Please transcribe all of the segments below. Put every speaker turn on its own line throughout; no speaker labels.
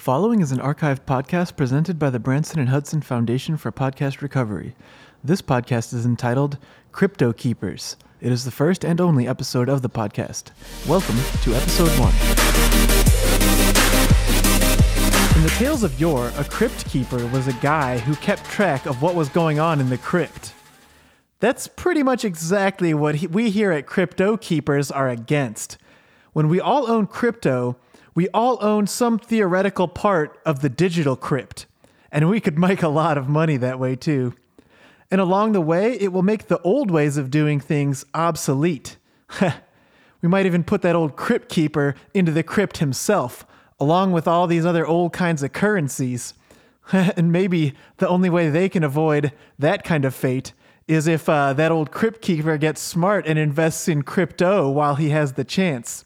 The following is an archived podcast presented by the Branson and Hudson Foundation for Podcast Recovery. This podcast is entitled Crypto Keepers. It is the first and only episode of the podcast. Welcome to episode one. In the tales of yore, a crypt keeper was a guy who kept track of what was going on in the crypt. That's pretty much exactly what he, we here at Crypto Keepers are against. When we all own crypto, we all own some theoretical part of the digital crypt, and we could make a lot of money that way too. And along the way, it will make the old ways of doing things obsolete. we might even put that old crypt keeper into the crypt himself, along with all these other old kinds of currencies. and maybe the only way they can avoid that kind of fate is if uh, that old crypt keeper gets smart and invests in crypto while he has the chance.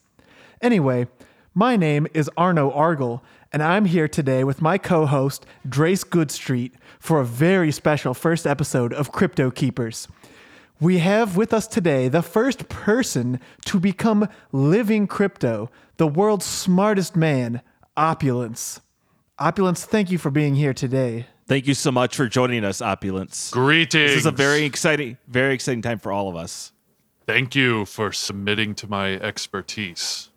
Anyway, my name is Arno Argel, and I'm here today with my co host, Drace Goodstreet, for a very special first episode of Crypto Keepers. We have with us today the first person to become living crypto, the world's smartest man, Opulence. Opulence, thank you for being here today.
Thank you so much for joining us, Opulence.
Greetings.
This is a very exciting, very exciting time for all of us.
Thank you for submitting to my expertise.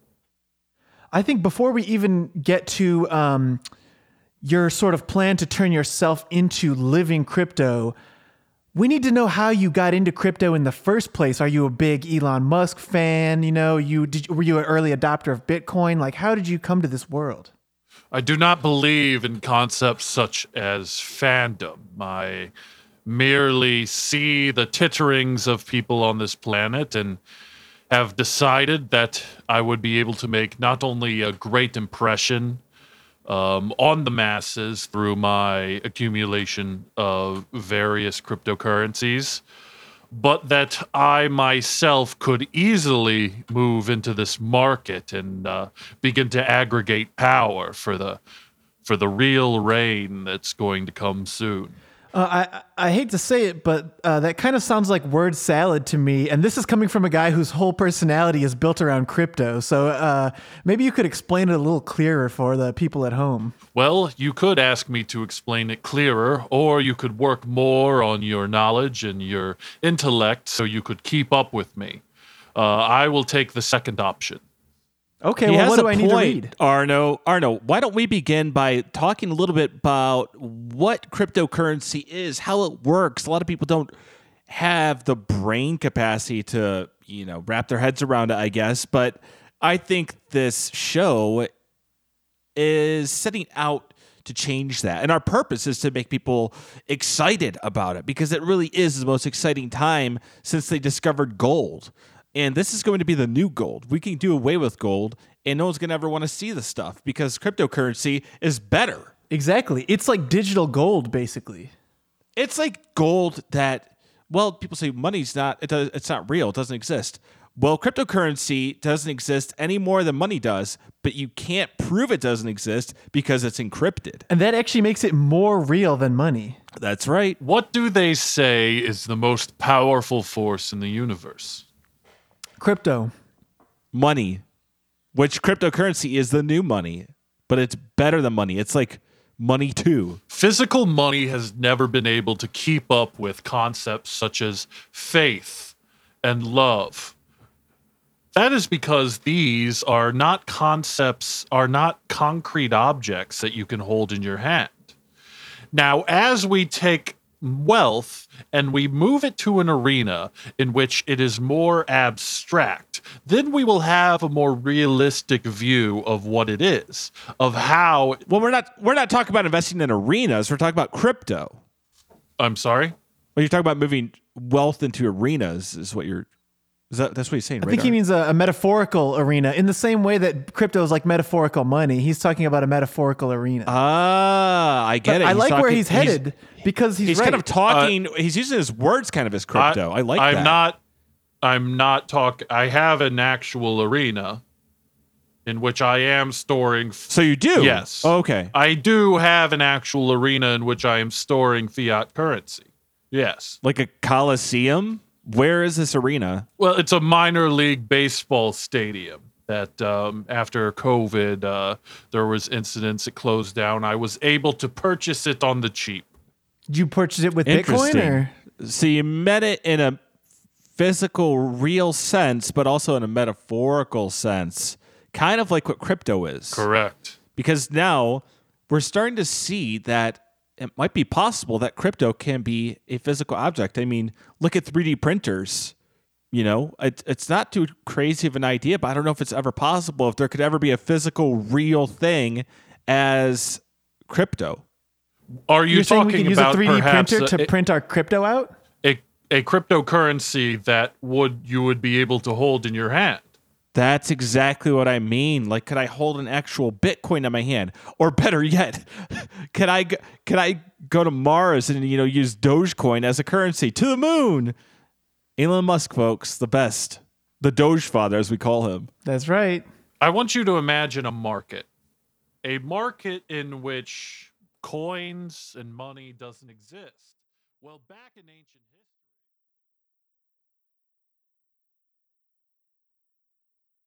I think before we even get to um, your sort of plan to turn yourself into living crypto, we need to know how you got into crypto in the first place. Are you a big Elon Musk fan? You know, you did, were you an early adopter of Bitcoin? Like, how did you come to this world?
I do not believe in concepts such as fandom. I merely see the titterings of people on this planet and have decided that I would be able to make not only a great impression um, on the masses through my accumulation of various cryptocurrencies, but that I myself could easily move into this market and uh, begin to aggregate power for the for the real reign that's going to come soon.
Uh, I I hate to say it, but uh, that kind of sounds like word salad to me. And this is coming from a guy whose whole personality is built around crypto. So uh, maybe you could explain it a little clearer for the people at home.
Well, you could ask me to explain it clearer, or you could work more on your knowledge and your intellect so you could keep up with me. Uh, I will take the second option.
Okay,
He
well, what do I need to read?
Arno. Arno, why don't we begin by talking a little bit about what cryptocurrency is, how it works? A lot of people don't have the brain capacity to, you know, wrap their heads around it, I guess. But I think this show is setting out to change that. And our purpose is to make people excited about it because it really is the most exciting time since they discovered gold. And this is going to be the new gold. We can do away with gold and no one's going to ever want to see the stuff because cryptocurrency is better.
Exactly. It's like digital gold, basically.
It's like gold that well, people say money's not it does, it's not real, it doesn't exist. Well, cryptocurrency doesn't exist any more than money does, but you can't prove it doesn't exist because it's encrypted.
And that actually makes it more real than money.
That's right.
What do they say is the most powerful force in the universe?
Crypto.
Money, which cryptocurrency is the new money, but it's better than money. It's like money too.
Physical money has never been able to keep up with concepts such as faith and love. That is because these are not concepts, are not concrete objects that you can hold in your hand. Now, as we take wealth and we move it to an arena in which it is more abstract, then we will have a more realistic view of what it is, of how.
Well, we're not we're not talking about investing in arenas. We're talking about crypto.
I'm sorry?
Well, you're talking about moving wealth into arenas, is what you're. Is that that's what he's saying?
I
right,
think he means a, a metaphorical arena in the same way that crypto is like metaphorical money. He's talking about a metaphorical arena.
Ah, I get
But
it.
I
He's
like where he's headed because he's,
He's,
right.
kind of talking. he's using his words kind of as crypto. I, like
I'm
that.
not. I'm not talk. I have an actual arena in which I am storing. f-
So you do?
Yes.
Oh, okay.
I do have an actual arena in which I am storing fiat currency. Yes.
Like a coliseum. Where is this arena?
Well, it's a minor league baseball stadium. that um, after COVID, uh, there was incidents it closed down. I was able to purchase it on the cheap.
Did you purchase it with Bitcoin or?
So you met it in a physical, real sense, but also in a metaphorical sense, kind of like what crypto is.
Correct.
Because now we're starting to see that it might be possible that crypto can be a physical object. I mean, look at 3D printers. You know, it, it's not too crazy of an idea, but I don't know if it's ever possible if there could ever be a physical, real thing as crypto.
Are you
You're saying we
talking
can use a
about
3D
perhaps
printer
a,
to print our crypto out?
a, a cryptocurrency that would you would be able to hold in your hand?
That's exactly what I mean. Like, could I hold an actual Bitcoin in my hand, or better yet, can I g- can I go to Mars and you know use Dogecoin as a currency to the moon? Elon Musk, folks, the best, the Doge father, as we call him.
That's right.
I want you to imagine a market, a market in which coins and money doesn't exist. Well, back in ancient history.